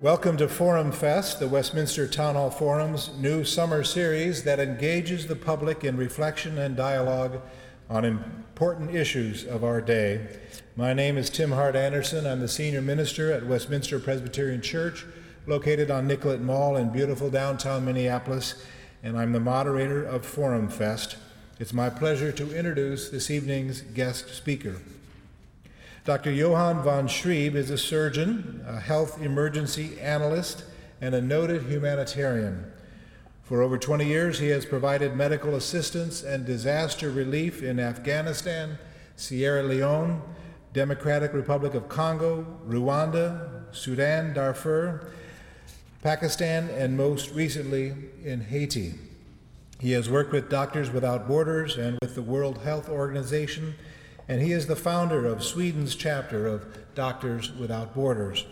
Welcome to Forum Fest, the Westminster Town Hall Forum's new summer series that engages the public in reflection and dialogue on important issues of our day. My name is Tim Hart-Andersen. I'm the senior minister at Westminster Presbyterian Church, located on Nicollet Mall in beautiful downtown Minneapolis, and I'm the moderator of Forum Fest. It's my pleasure to introduce this evening's guest speaker. Dr. Johan von Schreeb is a surgeon, a health emergency analyst, and a noted humanitarian. For over 20 years, he has provided medical assistance and disaster relief in Afghanistan, Sierra Leone, Democratic Republic of Congo, Rwanda, Sudan, Darfur, Pakistan, and most recently in Haiti. He has worked with Doctors Without Borders and with the World Health Organization and he is the founder of Sweden's chapter of Doctors Without Borders.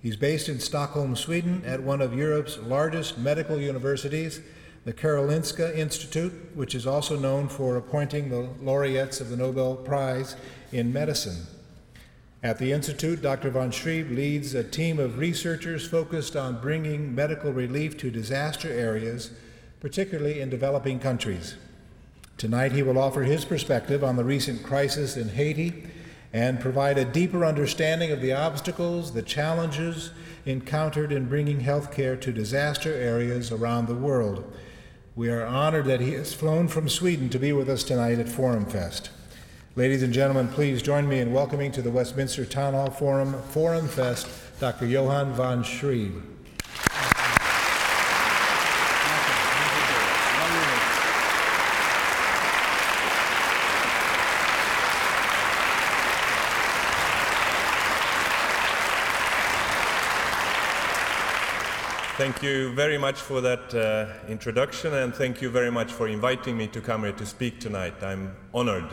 He's based in Stockholm, Sweden, at one of Europe's largest medical universities, the Karolinska Institute, which is also known for appointing the laureates of the Nobel Prize in Medicine. At the Institute, Dr. von Schreeb leads a team of researchers focused on bringing medical relief to disaster areas, particularly in developing countries. Tonight, he will offer his perspective on the recent crisis in Haiti and provide a deeper understanding of the obstacles, the challenges encountered in bringing health care to disaster areas around the world. We are honored that he has flown from Sweden to be with us tonight at Forum Fest. Ladies and gentlemen, please join me in welcoming to the Westminster Town Hall Forum Forum Fest Dr. Johan von Schreeb. Thank you very much for that uh, introduction, and thank you very much for inviting me to come here to speak tonight. I'm honored.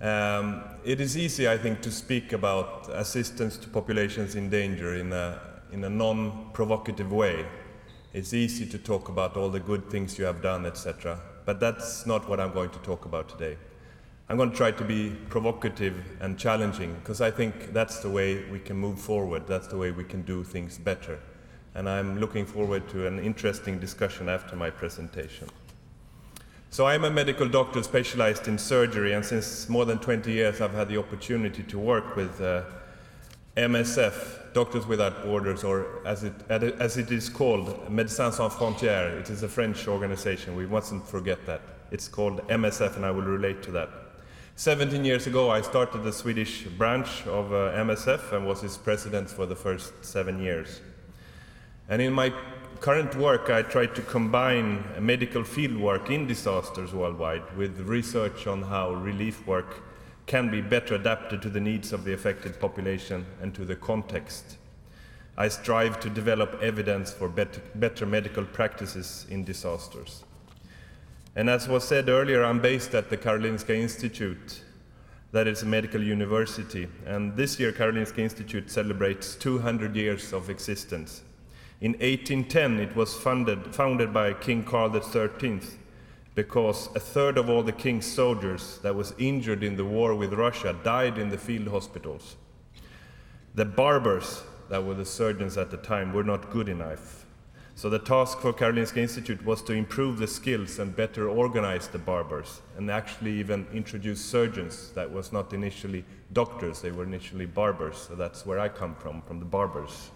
Um, it is easy, I think, to speak about assistance to populations in danger in a, in a non provocative way. It's easy to talk about all the good things you have done, etc. But that's not what I'm going to talk about today. I'm going to try to be provocative and challenging because I think that's the way we can move forward, that's the way we can do things better and I'm looking forward to an interesting discussion after my presentation. So, I'm a medical doctor specialized in surgery, and since more than 20 years, I've had the opportunity to work with uh, MSF, Doctors Without Borders, or as it, as it is called, Médecins Sans Frontières. It is a French organization. We mustn't forget that. It's called MSF, and I will relate to that. 17 years ago, I started the Swedish branch of uh, MSF and was its president for the first seven years. And in my current work, I try to combine medical field work in disasters worldwide with research on how relief work can be better adapted to the needs of the affected population and to the context. I strive to develop evidence for better, better medical practices in disasters. And as was said earlier, I'm based at the Karolinska Institute, that is a medical university. And this year, Karolinska Institute celebrates 200 years of existence. In 1810, it was funded, founded by King Carl XIII because a third of all the king's soldiers that was injured in the war with Russia died in the field hospitals. The barbers, that were the surgeons at the time, were not good enough. So the task for Karolinska Institute was to improve the skills and better organize the barbers, and actually even introduce surgeons that was not initially doctors, they were initially barbers. So that's where I come from, from the barbers.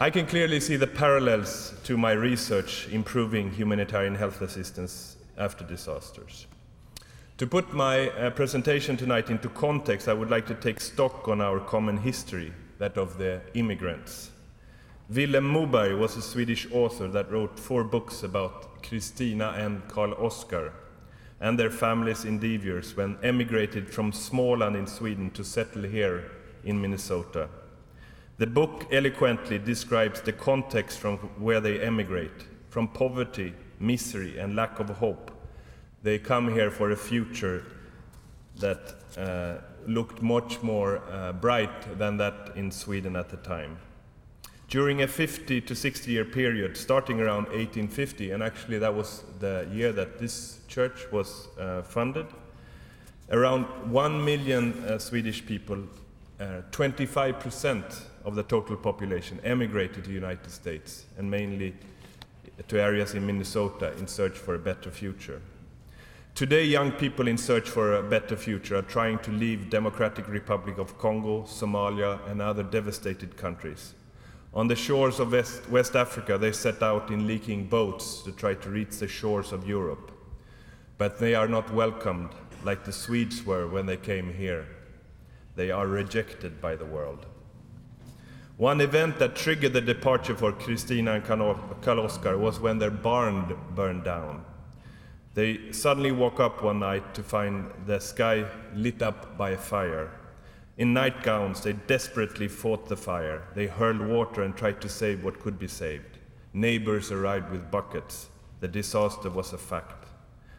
I can clearly see the parallels to my research improving humanitarian health assistance after disasters. To put my uh, presentation tonight into context, I would like to take stock on our common history, that of the immigrants. Vilhelm Moberg was a Swedish author that wrote four books about Kristina and Karl Oskar and their families' endeavors when emigrated from Småland in Sweden to settle here in Minnesota. The book eloquently describes the context from where they emigrate from poverty, misery, and lack of hope. They come here for a future that uh, looked much more uh, bright than that in Sweden at the time. During a 50 to 60 year period, starting around 1850, and actually that was the year that this church was uh, funded, around 1 million uh, Swedish people, 25% uh, of the total population emigrated to the United States and mainly to areas in Minnesota in search for a better future. Today, young people in search for a better future are trying to leave Democratic Republic of Congo, Somalia, and other devastated countries. On the shores of West, West Africa, they set out in leaking boats to try to reach the shores of Europe. But they are not welcomed like the Swedes were when they came here. They are rejected by the world. One event that triggered the departure for Kristina and Karl Oskar was when their barn burned down. They suddenly woke up one night to find the sky lit up by a fire. In nightgowns, they desperately fought the fire. They hurled water and tried to save what could be saved. Neighbors arrived with buckets. The disaster was a fact.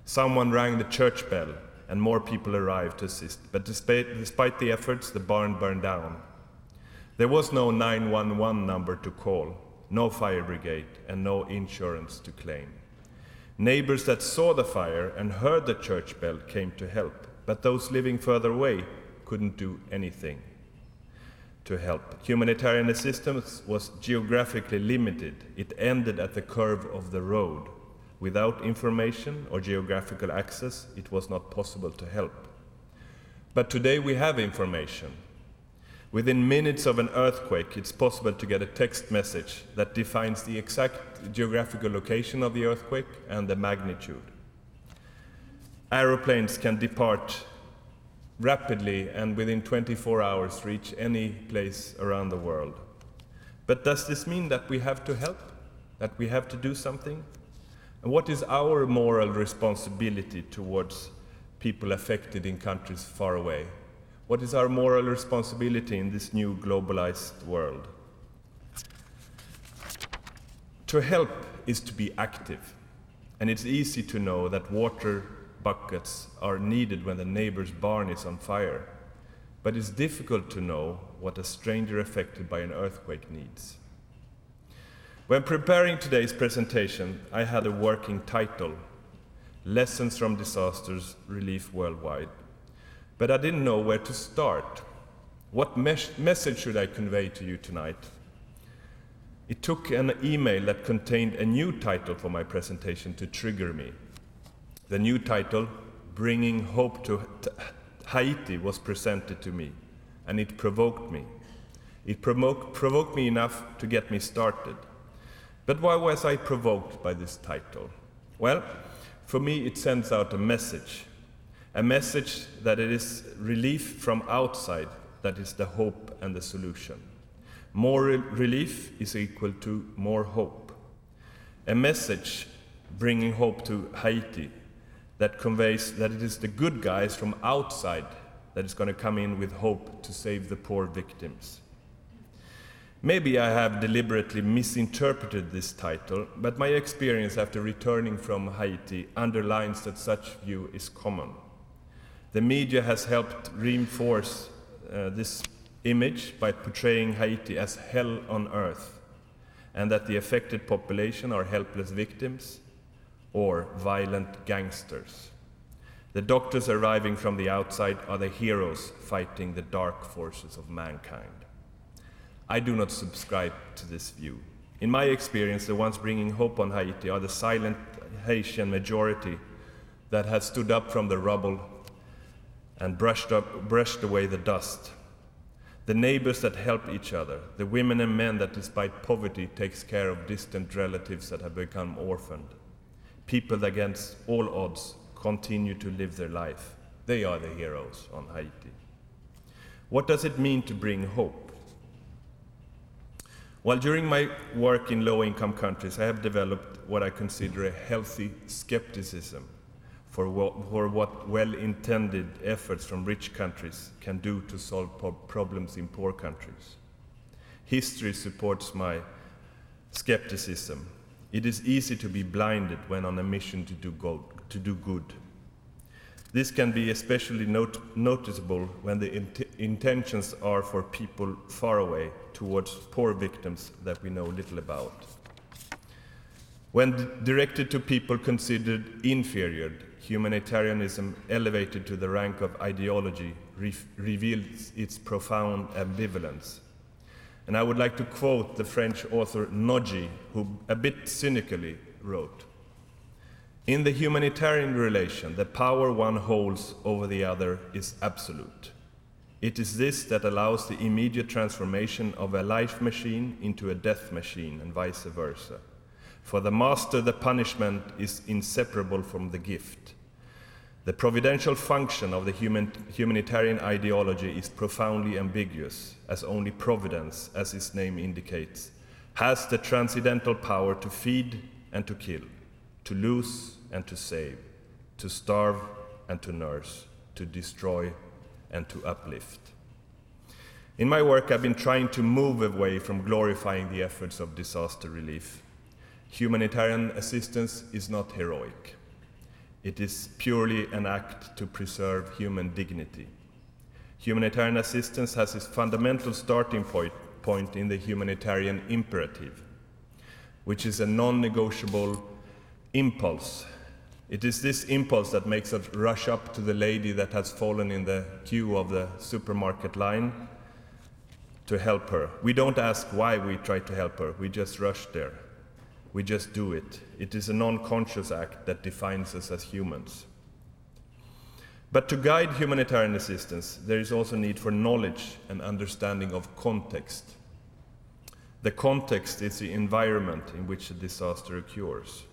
Someone rang the church bell, and more people arrived to assist. But despite, despite the efforts, the barn burned down. There was no 911 number to call, no fire brigade, and no insurance to claim. Neighbors that saw the fire and heard the church bell came to help, but those living further away couldn't do anything to help. Humanitarian assistance was geographically limited. It ended at the curve of the road. Without information or geographical access, it was not possible to help. But today we have information. Within minutes of an earthquake, it's possible to get a text message that defines the exact geographical location of the earthquake and the magnitude. Aeroplanes can depart rapidly and within 24 hours reach any place around the world. But does this mean that we have to help? That we have to do something? And what is our moral responsibility towards people affected in countries far away? What is our moral responsibility in this new globalized world? To help is to be active, and it's easy to know that water buckets are needed when the neighbor's barn is on fire. But it's difficult to know what a stranger affected by an earthquake needs. When preparing today's presentation, I had a working title Lessons from Disasters Relief Worldwide but I didn't know where to start. What mes- message should I convey to you tonight? It took an email that contained a new title for my presentation to trigger me. The new title, Bringing Hope to Haiti, was presented to me, and it provoked me. It provo- provoked me enough to get me started. But why was I provoked by this title? Well, for me, it sends out a message a message that it is relief from outside that is the hope and the solution. More relief is equal to more hope. A message bringing hope to Haiti that conveys that it is the good guys from outside that is going to come in with hope to save the poor victims. Maybe I have deliberately misinterpreted this title, but my experience after returning from Haiti underlines that such view is common. The media has helped reinforce uh, this image by portraying Haiti as hell on earth, and that the affected population are helpless victims or violent gangsters. The doctors arriving from the outside are the heroes fighting the dark forces of mankind. I do not subscribe to this view. In my experience, the ones bringing hope on Haiti are the silent Haitian majority that has stood up from the rubble and brushed, up, brushed away the dust. The neighbors that help each other, the women and men that despite poverty takes care of distant relatives that have become orphaned. People that against all odds continue to live their life. They are the heroes on Haiti. What does it mean to bring hope? Well, during my work in low income countries, I have developed what I consider a healthy skepticism for what, for what well intended efforts from rich countries can do to solve problems in poor countries. History supports my skepticism. It is easy to be blinded when on a mission to do, good. To do good. This can be especially not noticeable when the int intentions are for people far away towards poor victims that we know little about. When directed to people considered inferior, humanitarianism elevated to the rank of ideology re reveals its profound ambivalence. And I would like to quote the French author Nodji, who a bit cynically wrote In the humanitarian relation, the power one holds over the other is absolute. It is this that allows the immediate transformation of a life machine into a death machine, and vice versa. For the master, the punishment is inseparable from the gift. The providential function of the human, humanitarian ideology is profoundly ambiguous, as only providence, as its name indicates, has the transcendental power to feed and to kill, to lose and to save, to starve and to nurse, to destroy and to uplift. In my work, I've been trying to move away from glorifying the efforts of disaster relief. Humanitarian assistance is not heroic, it is purely an act to preserve human dignity. Humanitarian assistance has its fundamental starting point, point in the humanitarian imperative, which is a non negotiable impulse it is this impulse that makes us rush up to the lady that has fallen in the queue of the supermarket line to help her. We don't ask why we try to help her, we just rush there. We just do it. It is a non conscious act that defines us as humans. But to guide humanitarian assistance, there is also need for knowledge and understanding of context. The context is the environment in which a disaster occurs.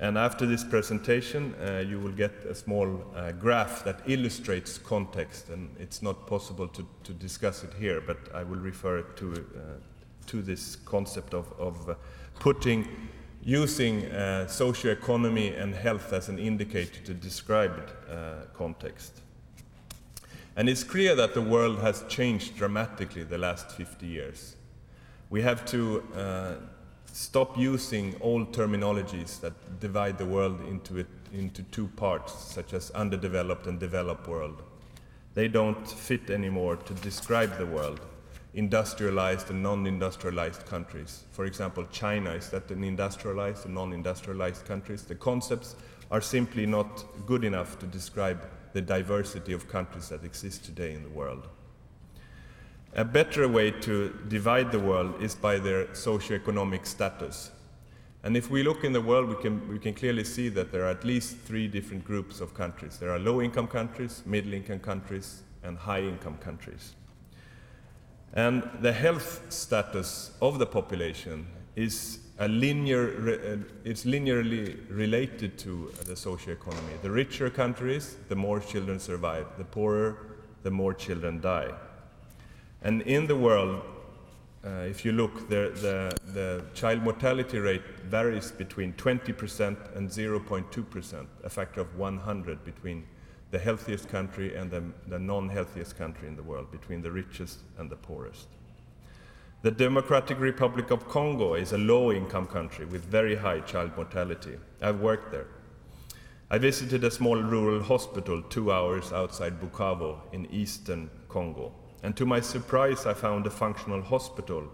And after this presentation, uh, you will get a small uh, graph that illustrates context, and it's not possible to, to discuss it here, but I will refer to, uh, to this concept of, of uh, putting, using uh, socioeconomy and health as an indicator to describe uh, context. And it's clear that the world has changed dramatically the last 50 years. We have to stop using old terminologies that divide the world into, it, into two parts, such as underdeveloped and developed world. They don't fit anymore to describe the world, industrialized and non industrialized countries. For example, China, is that an industrialized and non industrialized countries? The concepts are simply not good enough to describe the diversity of countries that exist today in the world. A better way to divide the world is by their socioeconomic status. And if we look in the world, we can, we can clearly see that there are at least three different groups of countries. There are low income countries, middle income countries, and high income countries. And the health status of the population is linear, uh, it's linearly related to the socioeconomy. The richer countries, the more children survive. The poorer, the more children die. And in the world, uh, if you look, the, the, the, child mortality rate varies between 20% and 0.2%, a factor of 100 between the healthiest country and the, the non healthiest country in the world, between the richest and the poorest. The Democratic Republic of Congo is a low income country with very high child mortality. I've worked there. I visited a small rural hospital two hours outside Bukavu in eastern Congo. And to my surprise, I found a functional hospital.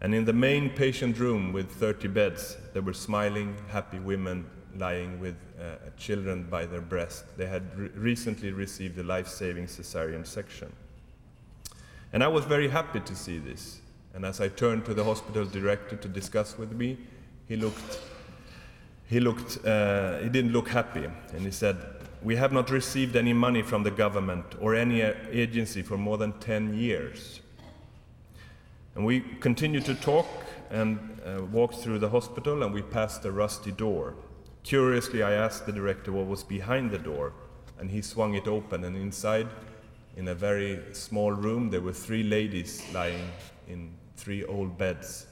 And in the main patient room with 30 beds, there were smiling, happy women lying with uh, children by their breast. They had re- recently received a life saving cesarean section. And I was very happy to see this. And as I turned to the hospital director to discuss with me, he looked, he looked, uh, he didn't look happy. And he said, we have not received any money from the government or any agency for more than 10 years. And we continued to talk and uh, walked through the hospital, and we passed a rusty door. Curiously, I asked the director what was behind the door, and he swung it open, and inside, in a very small room, there were three ladies lying in three old beds,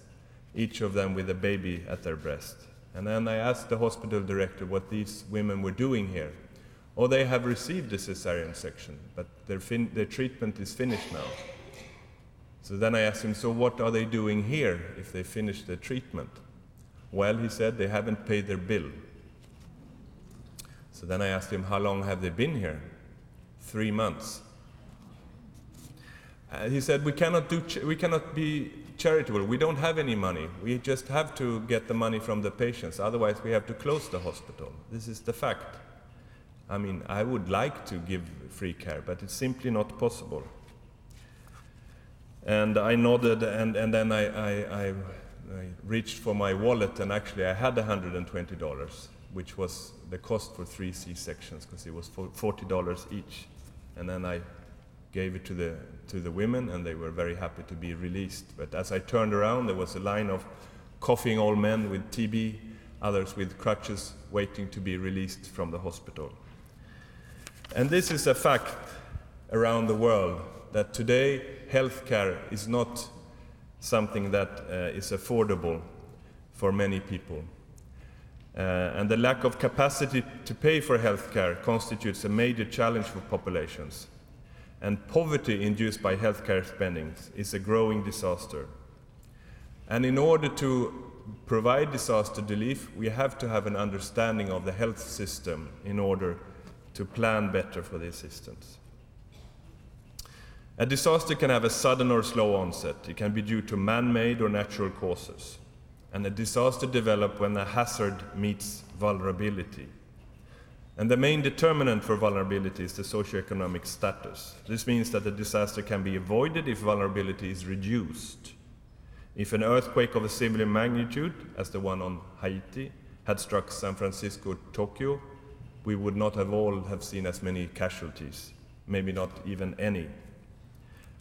each of them with a baby at their breast. And then I asked the hospital director what these women were doing here Oh, they have received a cesarean section, but their, fin- their treatment is finished now. So then I asked him, So what are they doing here if they finish their treatment? Well, he said, they haven't paid their bill. So then I asked him, How long have they been here? Three months. Uh, he said, we cannot, do ch- we cannot be charitable. We don't have any money. We just have to get the money from the patients. Otherwise, we have to close the hospital. This is the fact. I mean, I would like to give free care, but it's simply not possible. And I nodded, and, and then I, I, I, I reached for my wallet, and actually I had $120, which was the cost for three C sections, because it was $40 each. And then I gave it to the, to the women, and they were very happy to be released. But as I turned around, there was a line of coughing old men with TB, others with crutches, waiting to be released from the hospital. And this is a fact around the world that today healthcare is not something that uh, is affordable for many people. Uh, and the lack of capacity to pay for healthcare constitutes a major challenge for populations. And poverty induced by healthcare spending is a growing disaster. And in order to provide disaster relief, we have to have an understanding of the health system in order to plan better for the assistance. A disaster can have a sudden or slow onset. It can be due to man made or natural causes. And a disaster develops when a hazard meets vulnerability. And the main determinant for vulnerability is the socioeconomic status. This means that a disaster can be avoided if vulnerability is reduced. If an earthquake of a similar magnitude as the one on Haiti had struck San Francisco Tokyo, we would not have all have seen as many casualties, maybe not even any.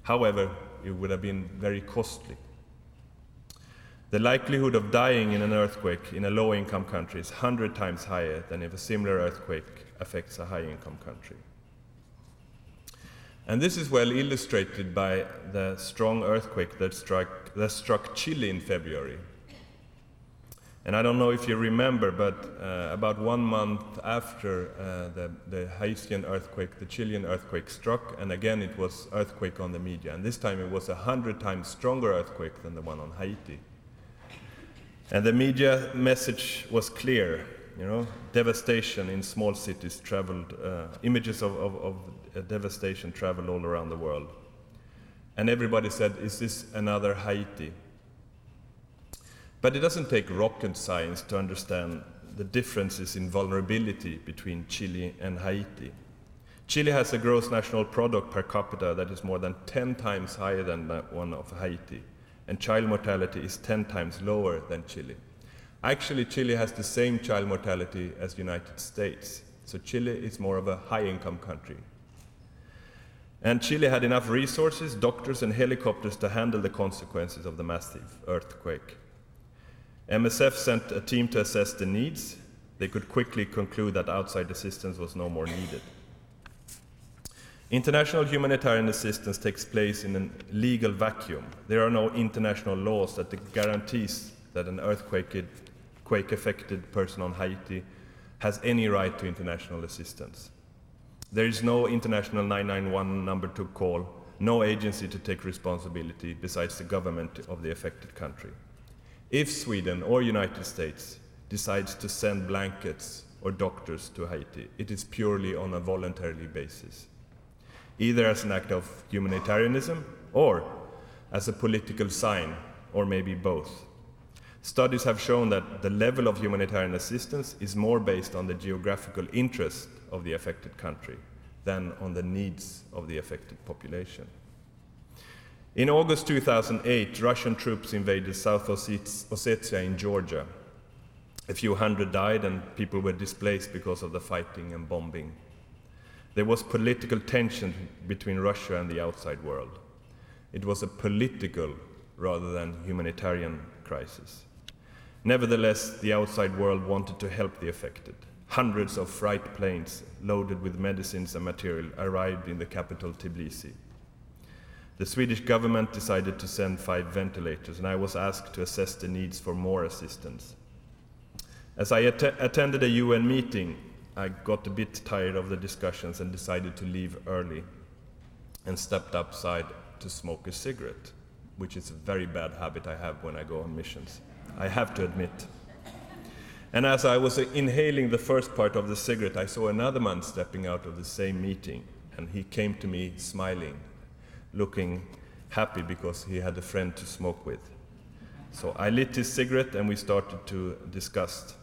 However, it would have been very costly. The likelihood of dying in an earthquake in a low income country is 100 times higher than if a similar earthquake affects a high income country. And this is well illustrated by the strong earthquake that struck, that struck Chile in February. And I don't know if you remember, but uh, about one month after uh, the, the Haitian earthquake, the Chilean earthquake struck, and again it was earthquake on the media. And this time it was a hundred times stronger earthquake than the one on Haiti. And the media message was clear, you know, devastation in small cities traveled, uh, images of, of, of devastation traveled all around the world. And everybody said, is this another Haiti? But it doesn't take rocket science to understand the differences in vulnerability between Chile and Haiti. Chile has a gross national product per capita that is more than 10 times higher than that one of Haiti, and child mortality is 10 times lower than Chile. Actually, Chile has the same child mortality as the United States, so Chile is more of a high-income country. And Chile had enough resources, doctors, and helicopters to handle the consequences of the massive earthquake. MSF sent a team to assess the needs. They could quickly conclude that outside assistance was no more needed. International humanitarian assistance takes place in a legal vacuum. There are no international laws that guarantees that an earthquake affected person on Haiti has any right to international assistance. There is no international 991 number to call, no agency to take responsibility besides the government of the affected country. If Sweden or United States decides to send blankets or doctors to Haiti, it is purely on a voluntary basis, either as an act of humanitarianism or as a political sign, or maybe both. Studies have shown that the level of humanitarian assistance is more based on the geographical interest of the affected country than on the needs of the affected population. In August 2008, Russian troops invaded South Ossetia in Georgia. A few hundred died, and people were displaced because of the fighting and bombing. There was political tension between Russia and the outside world. It was a political rather than humanitarian crisis. Nevertheless, the outside world wanted to help the affected. Hundreds of freight planes loaded with medicines and material arrived in the capital, Tbilisi. The Swedish government decided to send five ventilators, and I was asked to assess the needs for more assistance. As I att attended a UN meeting, I got a bit tired of the discussions and decided to leave early and stepped outside to smoke a cigarette, which is a very bad habit I have when I go on missions. I have to admit. And as I was inhaling the first part of the cigarette, I saw another man stepping out of the same meeting, and he came to me smiling looking happy because he had a friend to smoke with. So I lit his cigarette and we started to discuss.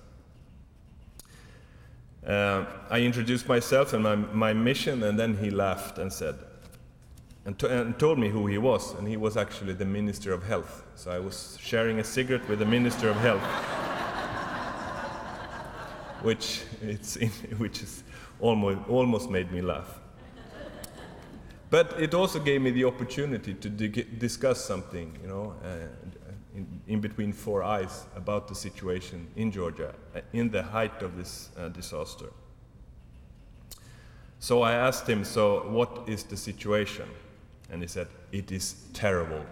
Uh, I introduced myself and my, my mission, and then he laughed and said, and, to, and told me who he was, and he was actually the Minister of Health. So I was sharing a cigarette with the Minister of Health, which, it's in, which is almost, almost made me laugh. But it also gave me the opportunity to discuss something, you know, uh, in, in, between four eyes about the situation in Georgia in the height of this uh, disaster. So I asked him, So what is the situation? And he said, It is terrible.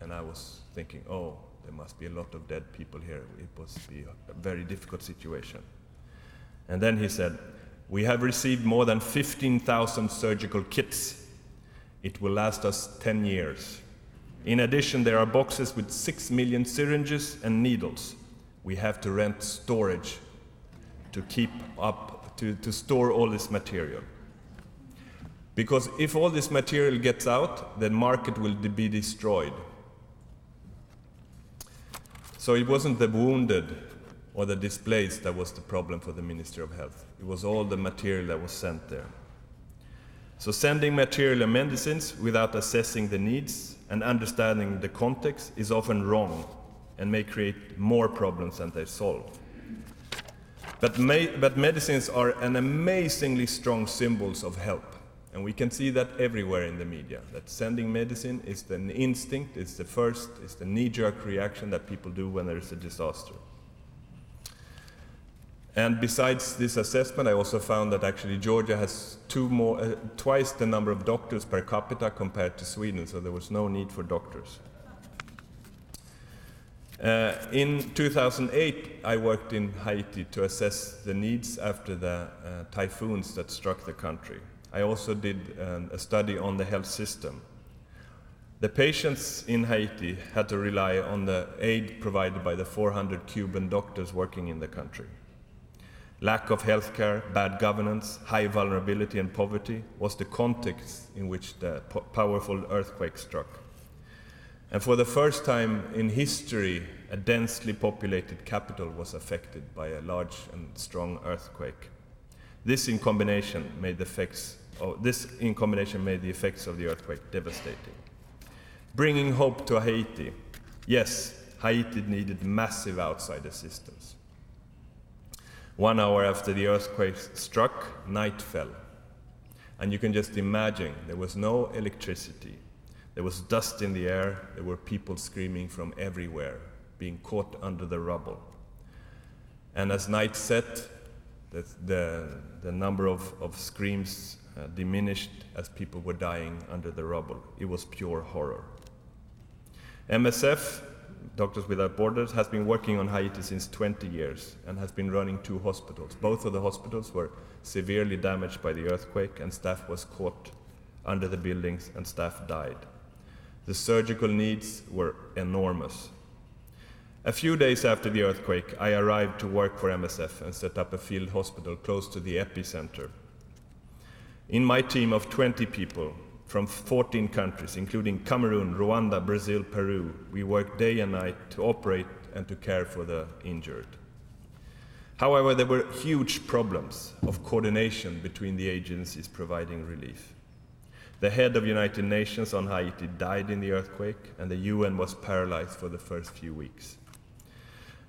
And I was thinking, Oh, there must be a lot of dead people here. It must be a very difficult situation. And then he said, We have received more than 15,000 surgical kits. It will last us 10 years. In addition, there are boxes with 6 million syringes and needles. We have to rent storage to keep up, to, to store all this material. Because if all this material gets out, the market will be destroyed. So it wasn't the wounded or the displaced that was the problem for the Ministry of Health. It was all the material that was sent there. So sending material and medicines without assessing the needs and understanding the context is often wrong and may create more problems than they solve. But, may, but medicines are an amazingly strong symbols of help. And we can see that everywhere in the media, that sending medicine is the instinct, it's the first, it's the knee-jerk reaction that people do when there is a disaster. And besides this assessment, I also found that actually Georgia has more, uh, twice the number of doctors per capita compared to Sweden, so there was no need for doctors. Uh, in 2008, I worked in Haiti to assess the needs after the uh, typhoons that struck the country. I also did um, a study on the health system. The patients in Haiti had to rely on the aid provided by the 400 Cuban doctors working in the country. Lack of healthcare, bad governance, high vulnerability, and poverty was the context in which the po- powerful earthquake struck. And for the first time in history, a densely populated capital was affected by a large and strong earthquake. This in combination made the effects of, this in combination made the effects of the earthquake devastating. Bringing hope to Haiti. Yes, Haiti needed massive outside assistance. One hour after the earthquake struck, night fell. And you can just imagine there was no electricity, there was dust in the air, there were people screaming from everywhere, being caught under the rubble. And as night set, the, the, the number of, of screams uh, diminished as people were dying under the rubble. It was pure horror. MSF, Doctors Without Borders, has been working on Haiti since 20 years and has been running two hospitals. Both of the hospitals were severely damaged by the earthquake, and staff was caught under the buildings, and staff died. The surgical needs were enormous. A few days after the earthquake, I arrived to work for MSF and set up a field hospital close to the epicenter. In my team of 20 people from 14 countries, including Cameroon, Rwanda, Brazil, Peru, we worked day and night to operate and to care for the injured. However, there were huge problems of coordination between the agencies providing relief. The head of United Nations on Haiti died in the earthquake, and the UN was paralyzed for the first few weeks.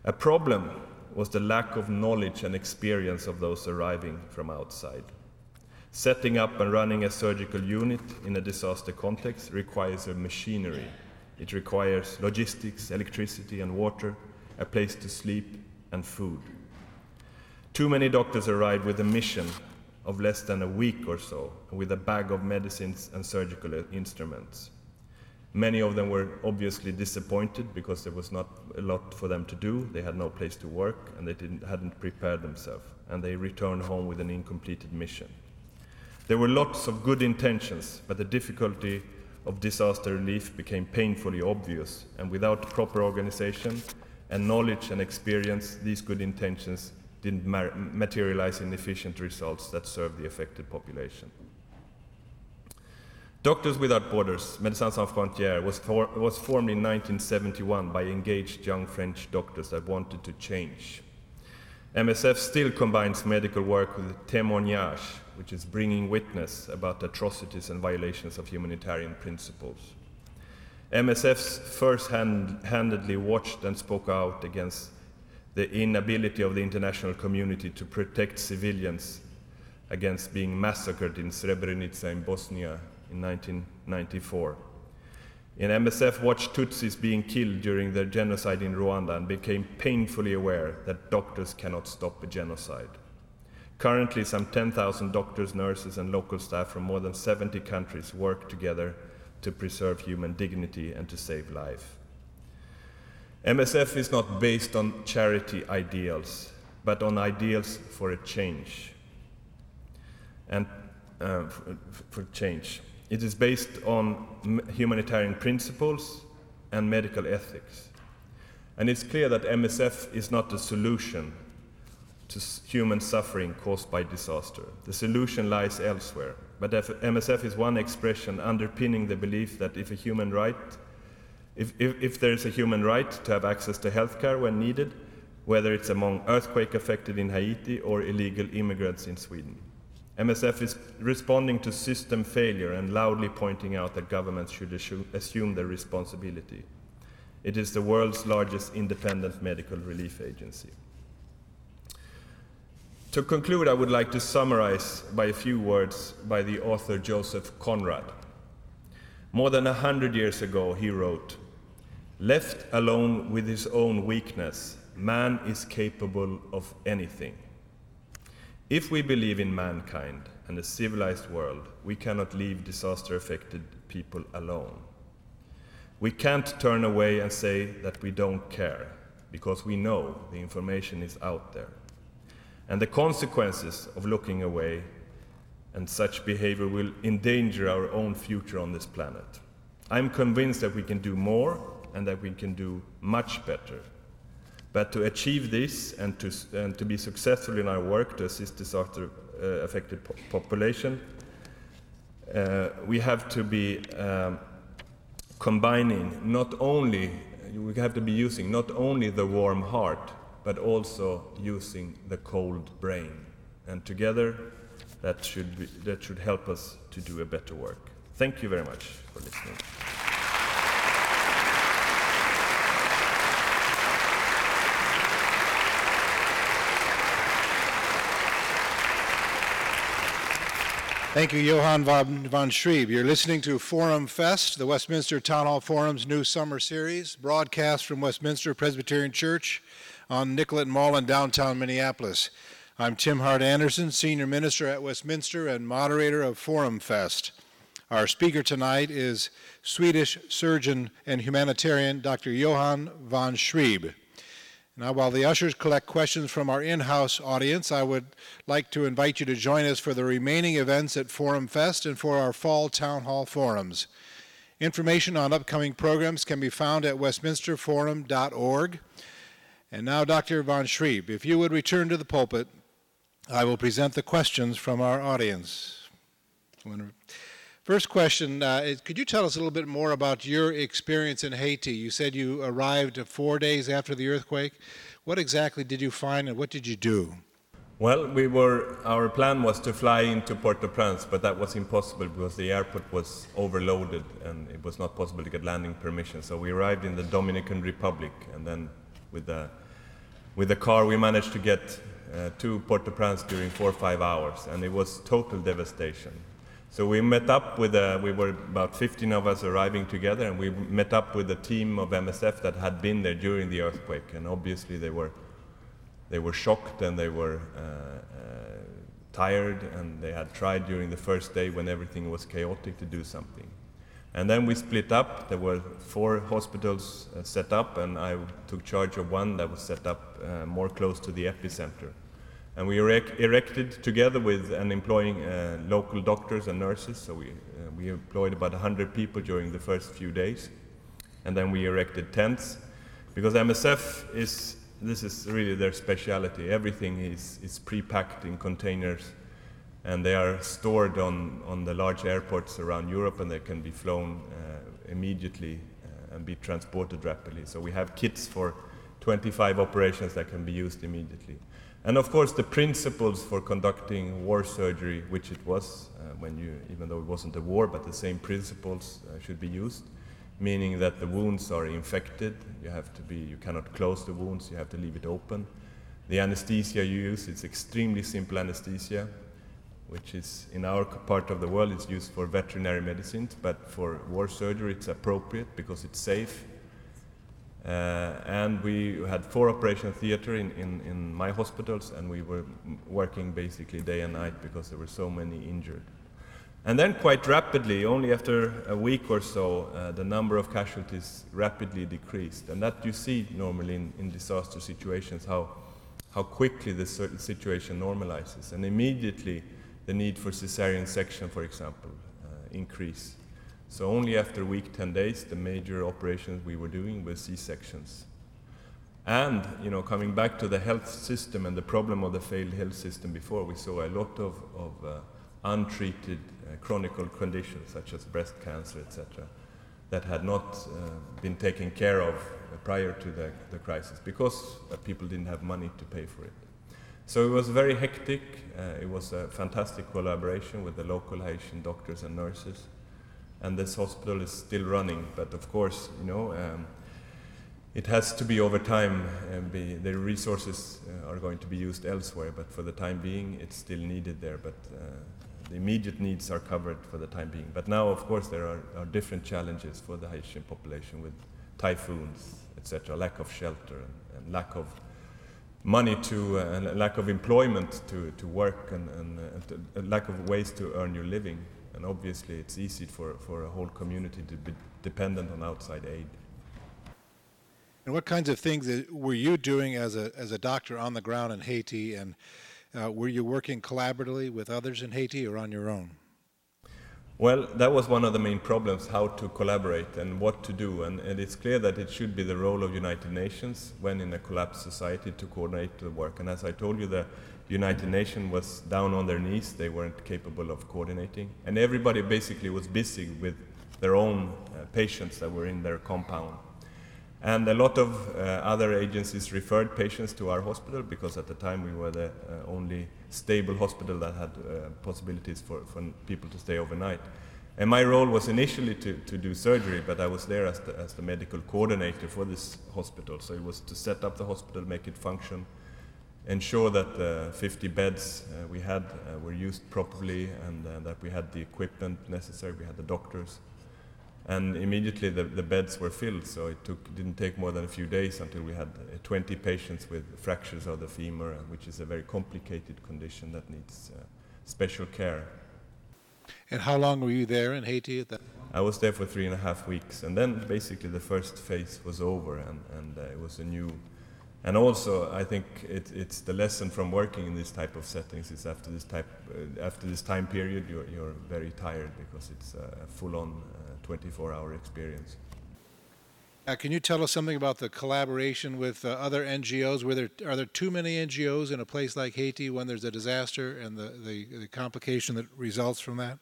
A problem was the lack of knowledge and experience of those arriving from outside. Setting up and running a surgical unit in a disaster context requires a machinery. It requires logistics, electricity, and water, a place to sleep, and food. Too many doctors arrived with a mission of less than a week or so, with a bag of medicines and surgical instruments. Many of them were obviously disappointed because there was not a lot for them to do. They had no place to work and they didn't, hadn't prepared themselves. And they returned home with an incompleted mission. There were lots of good intentions, but the difficulty of disaster relief became painfully obvious. And without proper organization and knowledge and experience, these good intentions didn't materialize in efficient results that served the affected population. Doctors Without Borders, Médecins Sans Frontières, was, for, was formed in 1971 by engaged young French doctors that wanted to change. MSF still combines medical work with témoignage, which is bringing witness about atrocities and violations of humanitarian principles. MSF's first handedly watched and spoke out against the inability of the international community to protect civilians against being massacred in Srebrenica in Bosnia in 1994. In MSF watched Tutsis being killed during their genocide in Rwanda and became painfully aware that doctors cannot stop a genocide. Currently, some 10,000 doctors, nurses, and local staff from more than 70 countries work together to preserve human dignity and to save life. MSF is not based on charity ideals, but on ideals for a change. And uh, for, for change. It is based on humanitarian principles and medical ethics. And it's clear that MSF is not the solution to human suffering caused by disaster. The solution lies elsewhere. But MSF is one expression underpinning the belief that if a human right, if, if, if there is a human right to have access to healthcare when needed, whether it's among earthquake affected in Haiti or illegal immigrants in Sweden. MSF is responding to system failure and loudly pointing out that governments should assume their responsibility. It is the world's largest independent medical relief agency. To conclude, I would like to summarize by a few words by the author Joseph Conrad. More than a hundred years ago, he wrote, Left alone with his own weakness, man is capable of anything. If we believe in mankind and a civilized world, we cannot leave disaster affected people alone. We can't turn away and say that we don't care, because we know the information is out there. And the consequences of looking away and such behavior will endanger our own future on this planet. I'm convinced that we can do more and that we can do much better but to achieve this and to, and to be successful in our work to assist disaster uh, affected po population, uh, we have to be um, combining not only, we have to be using not only the warm heart, but also using the cold brain. And together, that should, be, that should help us to do a better work. Thank you very much for listening. Thank you, Johan von, von Schreeb. You're listening to Forum Fest, the Westminster Town Hall Forum's new summer series, broadcast from Westminster Presbyterian Church on Nicollet Mall in downtown Minneapolis. I'm Tim Hart-Andersen, Senior Minister at Westminster and moderator of Forum Fest. Our speaker tonight is Swedish surgeon and humanitarian Dr. Johan von Schreeb. Now, while the ushers collect questions from our in-house audience, I would like to invite you to join us for the remaining events at Forum Fest and for our fall town hall forums. Information on upcoming programs can be found at westminsterforum.org. And now, Dr. von Schreeb, if you would return to the pulpit, I will present the questions from our audience. First question uh, is, could you tell us a little bit more about your experience in Haiti? You said you arrived four days after the earthquake. What exactly did you find and what did you do? Well, we were, our plan was to fly into Port-au-Prince, but that was impossible because the airport was overloaded and it was not possible to get landing permission. So we arrived in the Dominican Republic and then with the, with the car we managed to get uh, to Port-au-Prince during four or five hours and it was total devastation. So we met up with, a, we were about 15 of us arriving together, and we met up with a team of MSF that had been there during the earthquake. And obviously, they were, they were shocked and they were uh, uh, tired, and they had tried during the first day when everything was chaotic to do something. And then we split up. There were four hospitals uh, set up, and I took charge of one that was set up uh, more close to the epicenter. And we erect, erected together with and employing uh, local doctors and nurses. So we, uh, we employed about 100 people during the first few days. And then we erected tents because MSF is, this is really their specialty. Everything is, is pre-packed in containers and they are stored on, on the large airports around Europe and they can be flown uh, immediately uh, and be transported rapidly. So we have kits for 25 operations that can be used immediately. And of course, the principles for conducting war surgery, which it was uh, when you, even though it wasn't a war, but the same principles uh, should be used, meaning that the wounds are infected. You have to be, you cannot close the wounds. You have to leave it open. The anesthesia you use, it's extremely simple anesthesia, which is in our part of the world is used for veterinary medicine, but for war surgery it's appropriate because it's safe and we had four operation theater in, in, in my hospitals, and we were working basically day and night because there were so many injured. And then, quite rapidly, only after a week or so, uh, the number of casualties rapidly decreased. And that you see normally in, in disaster situations, how, how quickly the situation normalizes. And immediately, the need for cesarean section, for example, uh. So only after week 10 days, the major operations we were doing were C-sections. And, you know, coming back to the health system and the problem of the failed health system before, we saw a lot of, of uh, untreated uh, chronic conditions such as breast cancer, etc., that had not uh, been taken care of prior to the, the crisis because uh, people didn't have money to pay for it. So it was very hectic. Uh, it was a fantastic collaboration with the local Haitian doctors and nurses and this hospital is still running. But of course, you know, um, it has to be over time. And be, the resources uh, are going to be used elsewhere, but for the time being, it's still needed there. But uh, the immediate needs are covered for the time being. But now, of course, there are, are different challenges for the Haitian population with typhoons, etc., lack of shelter and, and lack of money to, uh, and lack of employment to, to work and, and, uh, and lack of ways to earn your living. And obviously, it's easy for, for a whole community to be dependent on outside aid. And what kinds of things were you doing as a, as a doctor on the ground in Haiti? And uh, were you working collaboratively with others in Haiti or on your own? Well, that was one of the main problems, how to collaborate and what to do. And, and, it's clear that it should be the role of United Nations when in a collapsed society to coordinate the work. And as I told you, the United Nations was down on their knees. They weren't capable of coordinating. And everybody basically was busy with their own uh, patients that were in their compound. And a lot of uh, other agencies referred patients to our hospital because at the time we were the uh, only stable hospital that had uh, possibilities for, for people to stay overnight. And my role was initially to, to do surgery, but I was there as the, as the medical coordinator for this hospital. So it was to set up the hospital, make it function, ensure that the 50 beds uh, we had uh, were used properly and uh, that we had the equipment necessary, we had the doctors. And immediately the, the beds were filled, so it took, didn't take more than a few days until we had 20 patients with fractures of the femur, which is a very complicated condition that needs special care. And how long were you there in Haiti at that I was there for three and a half weeks, and then basically the first phase was over, and, and uh, it was a new and also, I think it, it's the lesson from working in this type of settings is after this type, uh, after this time period, you're, you're very tired because it's a full-on 24-hour uh, experience. Uh, can you tell us something about the collaboration with uh, other NGOs? Were there, are there too many NGOs in a place like Haiti when there's a disaster and the, the, the complication that results from that?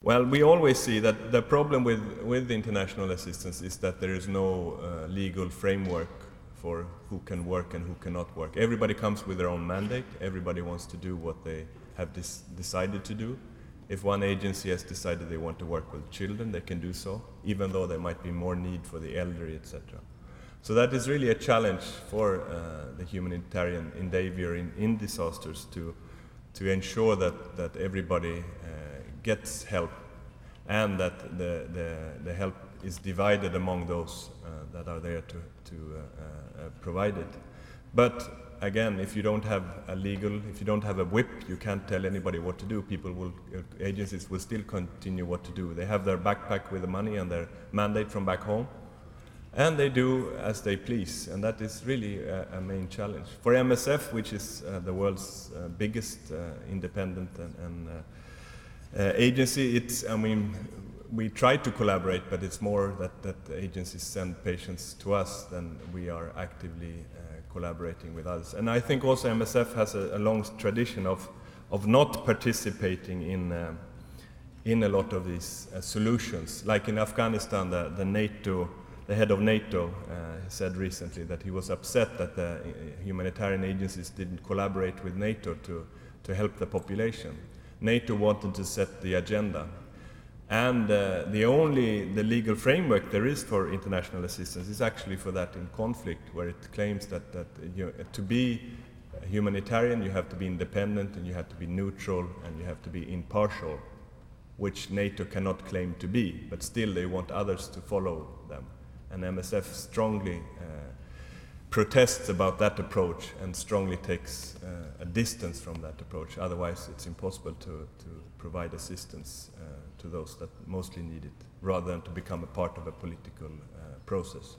Well, we always see that the problem with, with international assistance is that there is no uh, legal framework for who can work and who cannot work. Everybody comes with their own mandate. Everybody wants to do what they have decided to do. If one agency has decided they want to work with children, they can do so, even though there might be more need for the elderly, etc. So that is really a challenge for uh, the humanitarian endeavor in, in, disasters to, to ensure that, that everybody uh, gets help and that the, the, the help is divided among those uh, that are there to, to uh, uh, provide it. But again, if you don't have a legal, if you don't have a whip, you can't tell anybody what to do. People will, agencies will still continue what to do. They have their backpack with the money and their mandate from back home, and they do as they please. And that is really a, a main challenge. For MSF, which is uh, the world's uh, biggest uh, independent and, and agency, it's, I mean, we try to collaborate, but it's more that, that agencies send patients to us than we are actively uh, collaborating with others. And I think also MSF has a, a long tradition of, of not participating in, uh, in a lot of these uh, solutions. Like in Afghanistan, the, the NATO the head of NATO uh, said recently that he was upset that the uh, humanitarian agencies didn't collaborate with NATO to, to help the population. NATO wanted to set the agenda. And uh, the only the legal framework there is for international assistance is actually for that in conflict, where it claims that, that you know, to be humanitarian you have to be independent and you have to be neutral and you have to be impartial, which NATO cannot claim to be, but still they want others to follow them. And MSF strongly uh, protests about that approach and strongly takes uh, a distance from that approach. Otherwise, it's impossible to, to provide assistance uh, to those that mostly need it, rather than to become a part of a political uh, process.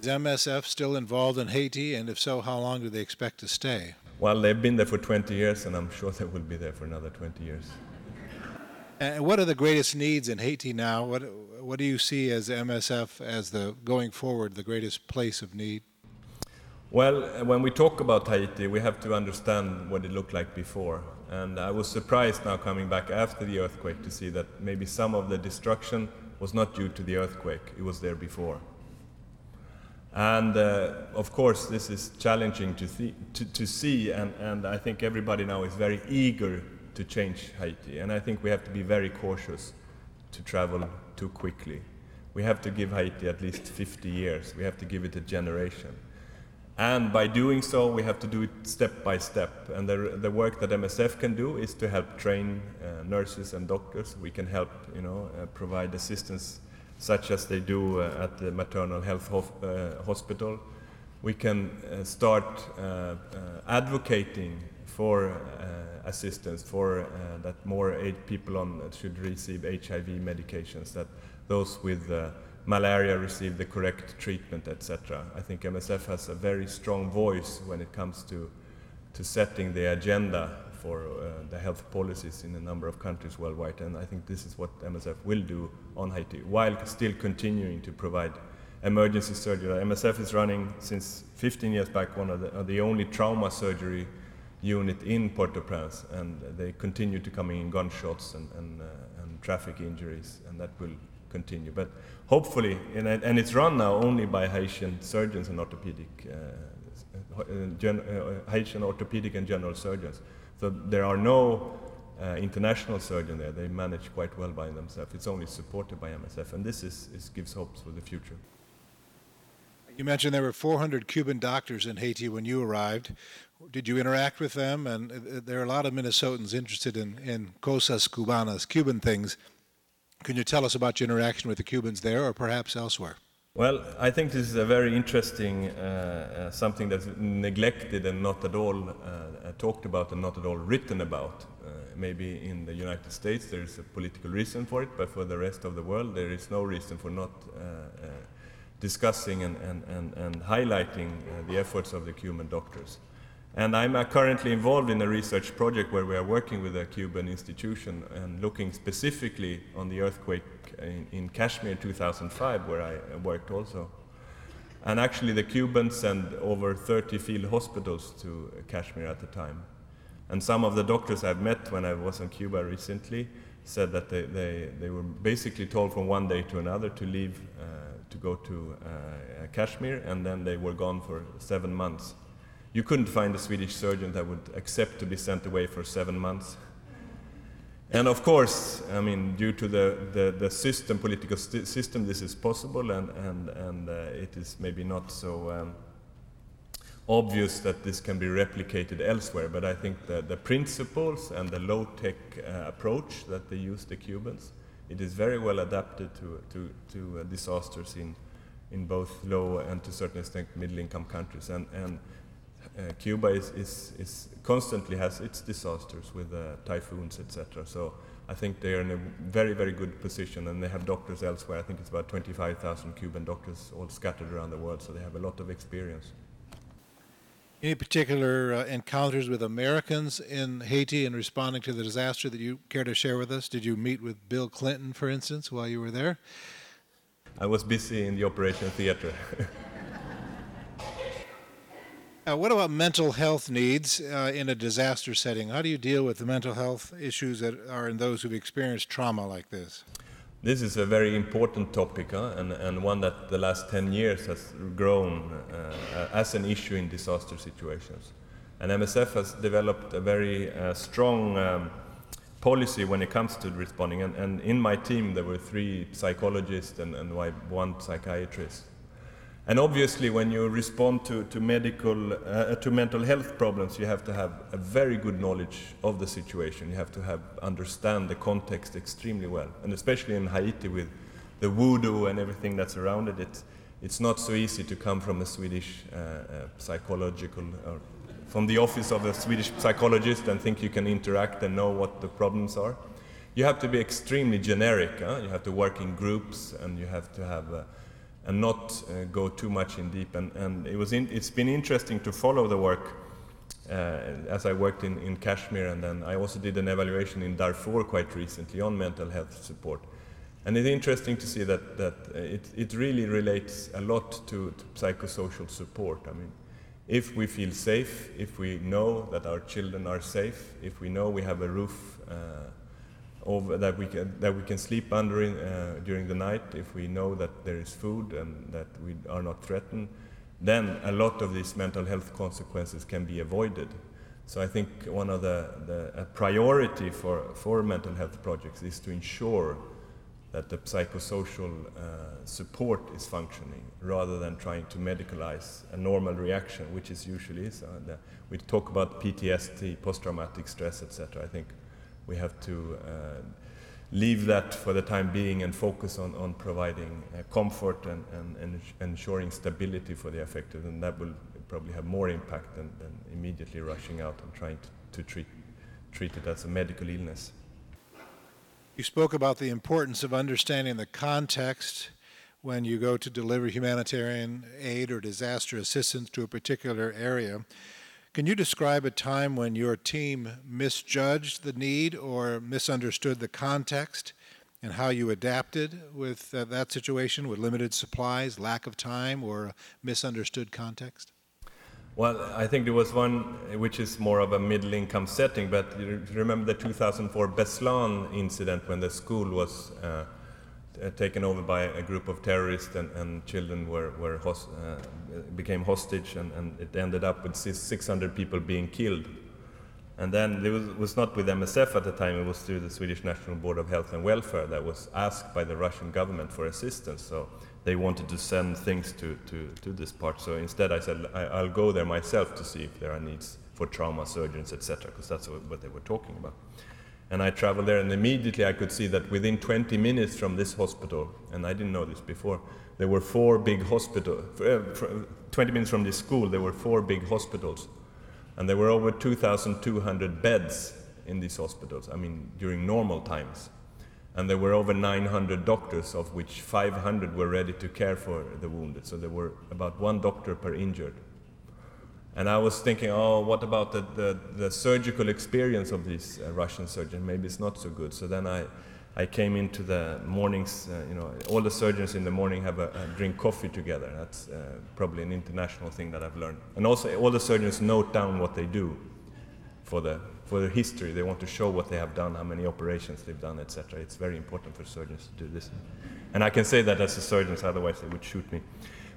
Is MSF still involved in Haiti, and if so, how long do they expect to stay? Well, they've been there for 20 years, and I'm sure they will be there for another 20 years. And what are the greatest needs in Haiti now? What, what do you see as MSF as the going forward the greatest place of need? Well, when we talk about Haiti, we have to understand what it looked like before. And I was surprised now coming back after the earthquake to see that maybe some of the destruction was not due to the earthquake, it was there before. And uh, of course, this is challenging to, th- to, to see, and, and I think everybody now is very eager to change Haiti. And I think we have to be very cautious to travel too quickly. We have to give Haiti at least 50 years, we have to give it a generation. And by doing so, we have to do it step by step. And the, the work that MSF can do is to help train uh, nurses and doctors. We can help, you know, uh, provide assistance such as they do uh, at the maternal health uh, hospital. We can uh, start uh, advocating for assistance for that more people on should receive HIV medications, that those with malaria received the correct treatment, etc. I think MSF has a very strong voice when it comes to, to setting the agenda for uh, the health policies in a number of countries worldwide, and I think this is what MSF will do on Haiti, while still continuing to provide emergency surgery. MSF is running since 15 years back one of the, uh, the only trauma surgery unit in Port-au-Prince, and they continue to come in gunshots and, and, uh, and traffic injuries, and that will continue. But hopefully, and, and it's run now only by Haitian surgeons and orthopedic, uh, uh gen, uh, Haitian orthopedic and general surgeons. So there are no uh, international surgeons there. They manage quite well by themselves. It's only supported by MSF, and this is, is gives hopes for the future. You mentioned there were 400 Cuban doctors in Haiti when you arrived. Did you interact with them? And uh, there are a lot of Minnesotans interested in, in cosas cubanas, Cuban things. Can you tell us about your interaction with the Cubans there or perhaps elsewhere? Well, I think this is a very interesting uh, uh, something that's neglected and not at all uh, uh talked about and not at all written about. Uh, maybe in the United States there is a political reason for it, but for the rest of the world there is no reason for not uh, discussing and, and, and, and highlighting the efforts of the Cuban doctors. And I'm uh, currently involved in a research project where we are working with a Cuban institution and looking specifically on the earthquake in, in Kashmir 2005, where I worked also. And actually, the Cubans sent over 30 field hospitals to Kashmir at the time. And some of the doctors I've met when I was in Cuba recently said that they, they, they were basically told from one day to another to leave uh, to go to uh, Kashmir, and then they were gone for seven months you couldn't find a Swedish surgeon that would accept to be sent away for seven months. And of course, I mean, due to the, the, the system, political st- system, this is possible, and, and, and uh, it is maybe not so um, obvious that this can be replicated elsewhere. But I think the, the principles and the low tech uh, approach that they use, the Cubans, it is very well adapted to, to, to uh, disasters in, in both low and to a certain extent middle income countries. And, and Cuba is, is, is, constantly has its disasters with uh, typhoons, etc. So I think they are in a very, very good position, and they have doctors elsewhere. I think it's about 25,000 Cuban doctors all scattered around the world, so they have a lot of experience. Any particular uh, encounters with Americans in Haiti in responding to the disaster that you care to share with us? Did you meet with Bill Clinton, for instance, while you were there? I was busy in the operation theater. Uh, what about mental health needs uh, in a disaster setting? How do you deal with the mental health issues that are in those who've experienced trauma like this? This is a very important topic huh? and, and one that the last 10 years has grown uh, as an issue in disaster situations. And MSF has developed a very uh, strong um, policy when it comes to responding. And, and, in my team, there were three psychologists and, and one psychiatrist. And obviously, when you respond to, to medical, uh, to mental health problems, you have to have a very good knowledge of the situation. You have to have understand the context extremely well, and especially in Haiti with the voodoo and everything that's around it. It's, it's not so easy to come from a Swedish uh, uh, psychological, or from the office of a Swedish psychologist and think you can interact and know what the problems are. You have to be extremely generic. Huh? You have to work in groups, and you have to have uh, and not uh, go too much in deep. And, and it was in, it's been interesting to follow the work uh, as I worked in, in Kashmir, and then I also did an evaluation in Darfur quite recently on mental health support. And it's interesting to see that, that it, it really relates a lot to, to psychosocial support. I mean, if we feel safe, if we know that our children are safe, if we know we have a roof uh, over, that, we can, that we can sleep under in, uh, during the night if we know that there is food and that we are not threatened, then a lot of these mental health consequences can be avoided. So I think one of the, the priority for, for mental health projects is to ensure that the psychosocial uh, support is functioning rather than trying to medicalize a normal reaction, which is usually is. Uh, we talk about PTSD, post-traumatic stress, etc. I think we have to uh, leave that for the time being and focus on, on providing uh, comfort and, and, and, ensuring stability for the affected, and that will probably have more impact than, than immediately rushing out and trying to, to treat, treat it as a medical illness. You spoke about the importance of understanding the context when you go to deliver humanitarian aid or disaster assistance to a particular area. Can you describe a time when your team misjudged the need or misunderstood the context and how you adapted with uh, that situation with limited supplies, lack of time, or misunderstood context? Well, I think there was one which is more of a middle income setting, but you remember the 2004 Beslan incident when the school was uh, uh, taken over by a group of terrorists and, and children were, were host, uh, became hostage and, and, it ended up with 600 people being killed. And then it was, was, not with MSF at the time, it was through the Swedish National Board of Health and Welfare that was asked by the Russian government for assistance. So they wanted to send things to, to, to this part. So instead I said, I, will go there myself to see if there are needs for trauma surgeons, etc., because that's what, what they were talking about. And I traveled there, and immediately I could see that within 20 minutes from this hospital, and I didn't know this before, there were four big hospitals. Uh, 20 minutes from this school, there were four big hospitals. And there were over 2,200 beds in these hospitals, I mean, during normal times. And there were over 900 doctors, of which 500 were ready to care for the wounded. So there were about one doctor per injured. And I was thinking, oh, what about the, the, the surgical experience of these uh, Russian surgeons? Maybe it's not so good. So then I, I came into the mornings, uh, you know, all the surgeons in the morning have a, a drink coffee together. That's uh, probably an international thing that I've learned. And also, all the surgeons note down what they do for the for their history. They want to show what they have done, how many operations they've done, etc. It's very important for surgeons to do this. And I can say that as a surgeon, otherwise they would shoot me.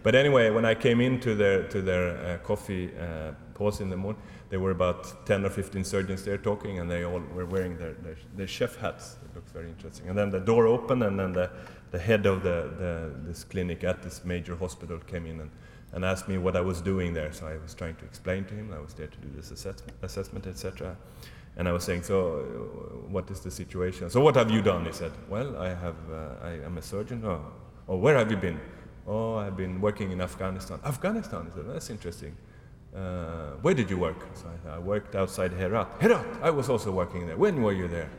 But anyway, when I came into their, to their uh, coffee uh, pause in the morning, there were about 10 or 15 surgeons there talking, and they all were wearing their, their, their chef hats. It looked very interesting. And then the door opened, and then the, the head of the, the, this clinic at this major hospital came in and, and asked me what I was doing there. So I was trying to explain to him. I was there to do this assessment, assessment etc. And I was saying, so uh, what is the situation? So what have you done? He said, well, I have, uh, I am a surgeon. Oh, oh, where have you been? Oh, I've been working in Afghanistan. Afghanistan? Said, that's interesting. Uh, where did you work? So I, I, worked outside Herat. Herat! I was also working there. When were you there?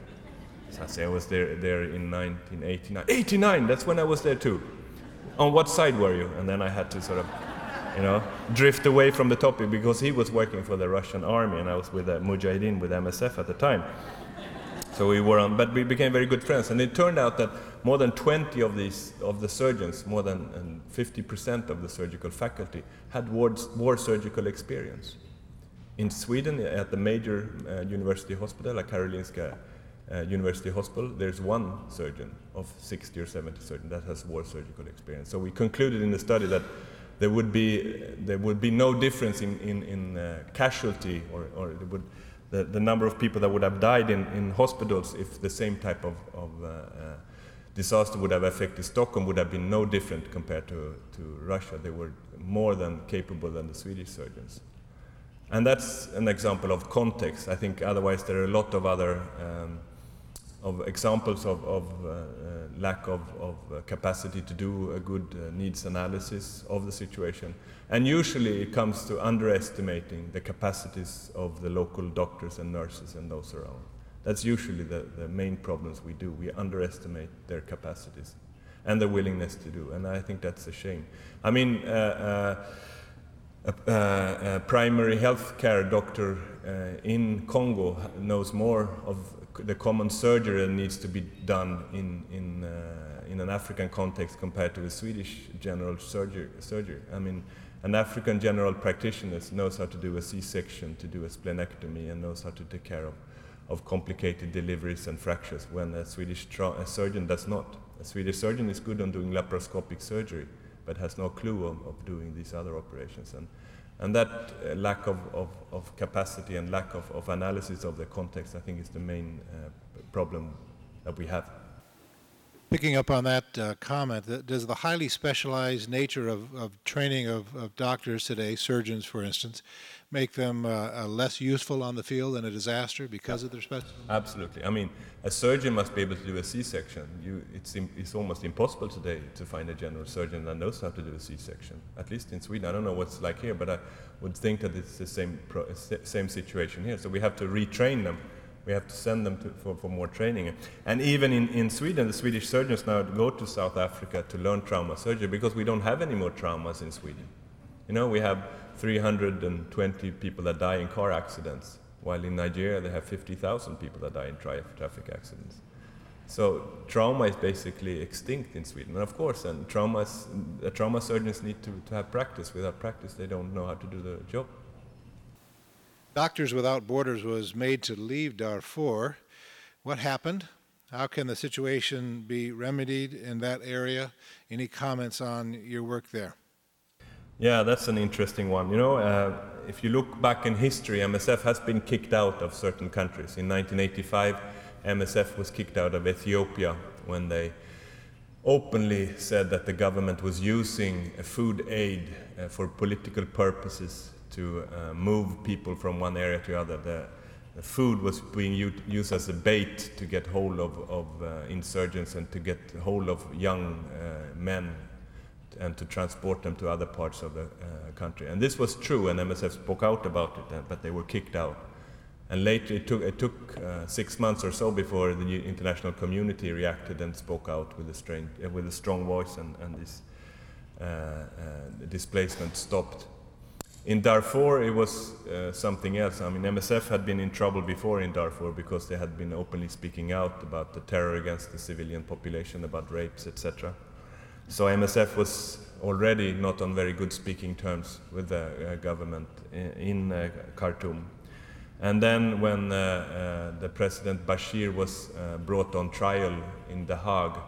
So I say I was there, there in 1989. 89! That's when I was there too. On what side were you? And then I had to sort of, you know, drift away from the topic because he was working for the Russian army and I was with the Mujahideen, with MSF at the time. So we were on, but we became very good friends. And it turned out that more than 20 of these of the surgeons, more than 50% of the surgical faculty, had war, war surgical experience. In Sweden, at the major uh, university hospital, like Karolinska uh, University Hospital, there's one surgeon of 60 or 70 surgeons that has war surgical experience. So we concluded in the study that there would be, there would be no difference in, in, in uh, casualty or, or would, the, the number of people that would have died in, in hospitals if the same type of, of uh, uh, disaster would have affected Stockholm would have been no different compared to, to Russia. They were more than capable than the Swedish surgeons. And that's an example of context. I think otherwise there are a lot of other um, of examples of, of uh, uh, lack of, of capacity to do a good uh, needs analysis of the situation. And usually it comes to underestimating the capacities of the local doctors and nurses and those around. That's usually the, the main problems we do. We underestimate their capacities and their willingness to do. And I think that's a shame. I mean, uh, uh, a, a, primary health care doctor in Congo knows more of the common surgery that needs to be done in, in, uh, in an African context compared to a Swedish general surgery. surgery. I mean, an African general practitioner knows how to do a C-section, to do a splenectomy, and knows how to take care of, of complicated deliveries and fractures when a Swedish a surgeon does not. A Swedish surgeon is good on doing laparoscopic surgery, but has no clue of, of doing these other operations. And and that uh, lack of, of, of, capacity and lack of, of, analysis of the context, I think, is the main uh, problem that we have. Picking up on that uh, comment, does the highly specialized nature of, of training of, of, doctors today, surgeons for instance, make them uh, uh, less useful on the field in a disaster because of their specialty? Absolutely. I mean, a surgeon must be able to do a C-section. It's, it's almost impossible today to find a general surgeon that knows how to do a C-section. At least in Sweden, I don't know what's like here, but I would think that it's the same pro, same situation here. So we have to retrain them we have to send them to, for, for more training. And even in, in Sweden, the Swedish surgeons now go to South Africa to learn trauma surgery because we don't have any more traumas in Sweden. You know, we have 320 people that die in car accidents, while in Nigeria they have 50,000 people that die in tra traffic accidents. So trauma is basically extinct in Sweden. And of course, and traumas, uh, trauma surgeons need to, to have practice. Without practice, they don't know how to do the job. Doctors Without Borders was made to leave Darfur. What happened? How can the situation be remedied in that area? Any comments on your work there? Yeah, that's an interesting one. You know, uh, if you look back in history, MSF has been kicked out of certain countries. In 1985, MSF was kicked out of Ethiopia when they openly said that the government was using food aid uh, for political purposes to uh, move people from one area to other. The, the food was being used as a bait to get hold of, of uh, insurgents and to get hold of young uh, men and to transport them to other parts of the uh, country. And this was true, and MSF spoke out about it, uh, but they were kicked out. And later, it took, it took uh, six months or so before the international community reacted and spoke out with a, strange, with a strong voice, and, and this displacement stopped. In Darfur, it was uh, something else. I mean, MSF had been in trouble before in Darfur because they had been openly speaking out about the terror against the civilian population, about rapes, etc. So MSF was already not on very good speaking terms with the uh, government in, in uh, Khartoum. And then when uh, uh, the President Bashir was uh, brought on trial in The Hague,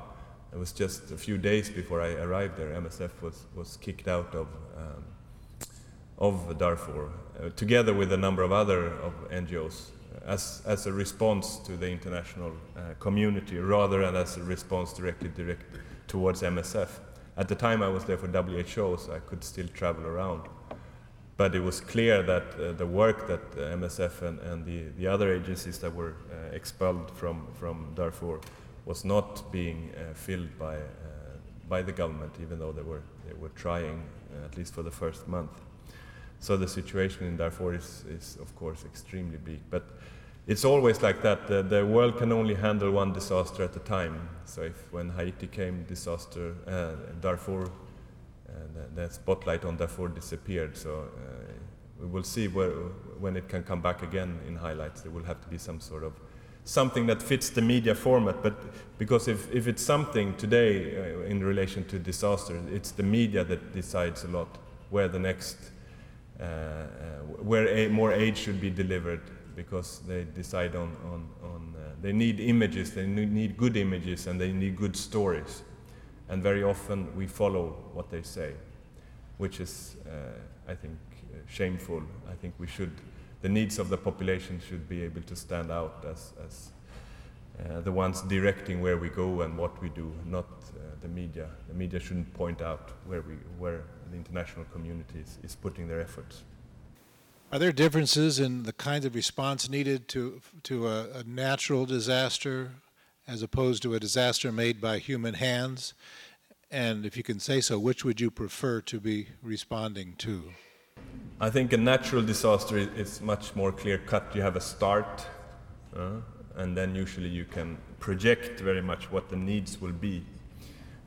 it was just a few days before I arrived there, MSF was, was kicked out of of Darfur, uh, together with a number of other of NGOs, as, as a response to the international uh, community rather than as a response directly direct towards MSF. At the time I was there for WHO, so I could still travel around. But it was clear that uh, the work that uh, MSF and, and the, the other agencies that were uh, expelled from, from Darfur was not being filled by, by the government, even though they were, they were trying, at least for the first month. So the situation in Darfur is, is of course, extremely bleak. But it's always like that. The, the, world can only handle one disaster at a time. So if when Haiti came, disaster, uh, Darfur, uh, the, the, spotlight on Darfur disappeared. So uh, we will see where, when it can come back again in highlights. There will have to be some sort of something that fits the media format. But because if, if it's something today uh, in relation to disaster, it's the media that decides a lot where the next where a, more aid should be delivered because they decide on, on, on uh, they need images, they need good images, and they need good stories. And very often we follow what they say, which is, uh, I think, uh, shameful. I think we should, the needs of the population should be able to stand out as, as uh, the ones directing where we go and what we do, not uh, the media. The media shouldn't point out where, we, where the international community is, is putting their efforts. Are there differences in the kinds of response needed to, to a, a, natural disaster as opposed to a disaster made by human hands? And if you can say so, which would you prefer to be responding to? I think a natural disaster is much more clear cut. You have a start, uh, and then usually you can project very much what the needs will be.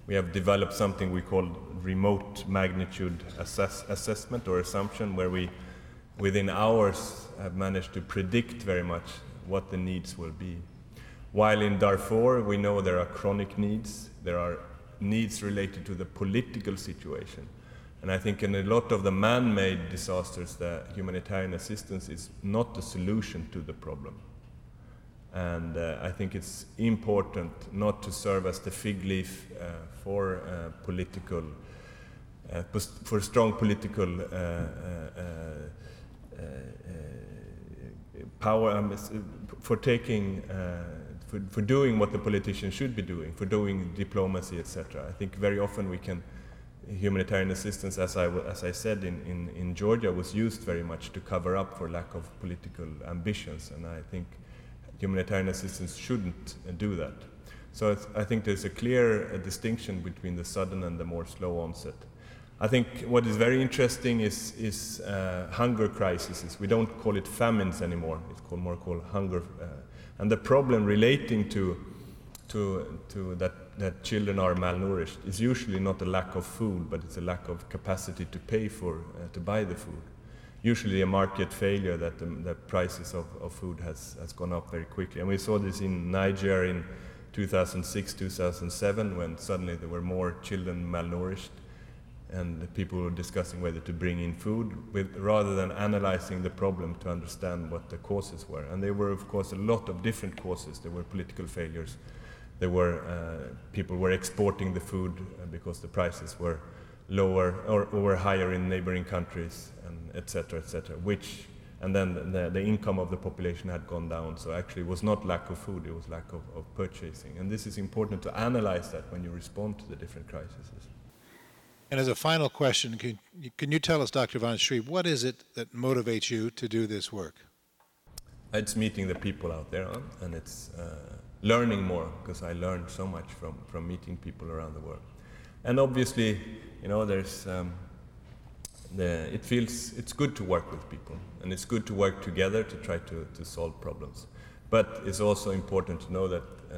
We have developed something we call remote magnitude assess assessment or assumption, where we within hours have managed to predict very much what the needs will be. While in Darfur, we know there are chronic needs, there are needs related to the political situation. And I think in a lot of the man made disasters, the humanitarian assistance is not the solution to the problem. And uh, I think it's important not to serve as the fig leaf uh, for uh, political, uh, for strong political uh, uh, power um, for taking for, for doing what the politicians should be doing, for doing diplomacy, etc. I think very often we can humanitarian assistance, as I, as I said in, in, in Georgia, was used very much to cover up for lack of political ambitions, and I think humanitarian assistance shouldn't do that. So I think there's a clear uh, distinction between the sudden and the more slow onset. I think what is very interesting is, is uh, hunger crises. We don't call it famines anymore. It's called, more called hunger. Uh, and the problem relating to, to, to that, that children are malnourished is usually not a lack of food, but it's a lack of capacity to pay for, uh, to buy the food usually a market failure that the, the prices of, of, food has, has gone up very quickly. And we saw this in Niger in 2006, 2007, when suddenly there were more children malnourished and people were discussing whether to bring in food with, rather than analyzing the problem to understand what the causes were. And there were, of course, a lot of different causes. There were political failures. There were uh, people were exporting the food uh, because the prices were lower or, or were higher in neighboring countries etc., etc., which and then the, the, income of the population had gone down. So actually, it was not lack of food; it was lack of, of purchasing. And this is important to analyze that when you respond to the different crises. And as a final question, can, can you tell us, Dr. von Schreeb, what is it that motivates you to do this work? It's meeting the people out there, huh? and it's uh, learning more because I learned so much from, from meeting people around the world. And obviously, you know, there's um, the, it feels it's good to work with people and it's good to work together to try to, to solve problems. But it's also important to know that uh,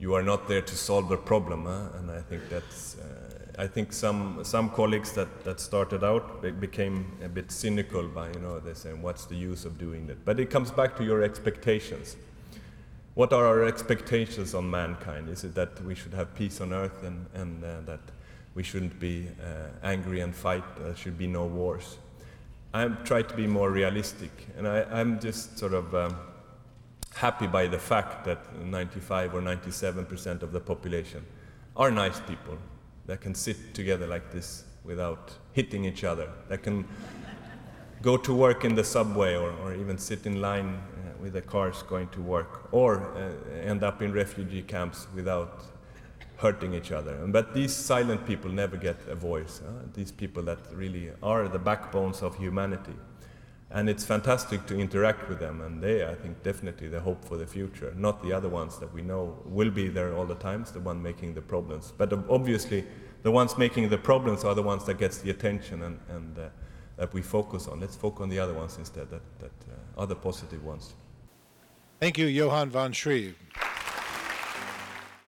you are not there to solve the problem, huh? and I think that's. Uh, I think some some colleagues that, that started out became a bit cynical by you know they saying what's the use of doing that. But it comes back to your expectations. What are our expectations on mankind? Is it that we should have peace on earth and and uh, that we shouldn't be uh, angry and fight. There should be no wars. I try to be more realistic, and I, am just sort of um, happy by the fact that 95 or 97 percent of the population are nice people that can sit together like this without hitting each other, that can go to work in the subway or, or even sit in line uh, with the cars going to work, or uh, end up in refugee camps without hurting each other. But these silent people never get a voice. These people that really are the backbones of humanity. And it's fantastic to interact with them, and they, I think, definitely the hope for the future, not the other ones that we know will be there all the times, the one making the problems. But obviously, the ones making the problems are the ones that gets the attention and, and uh, that we focus on. Let's focus on the other ones instead, that, that uh, are the positive ones. Thank you, Johan von Schreeb.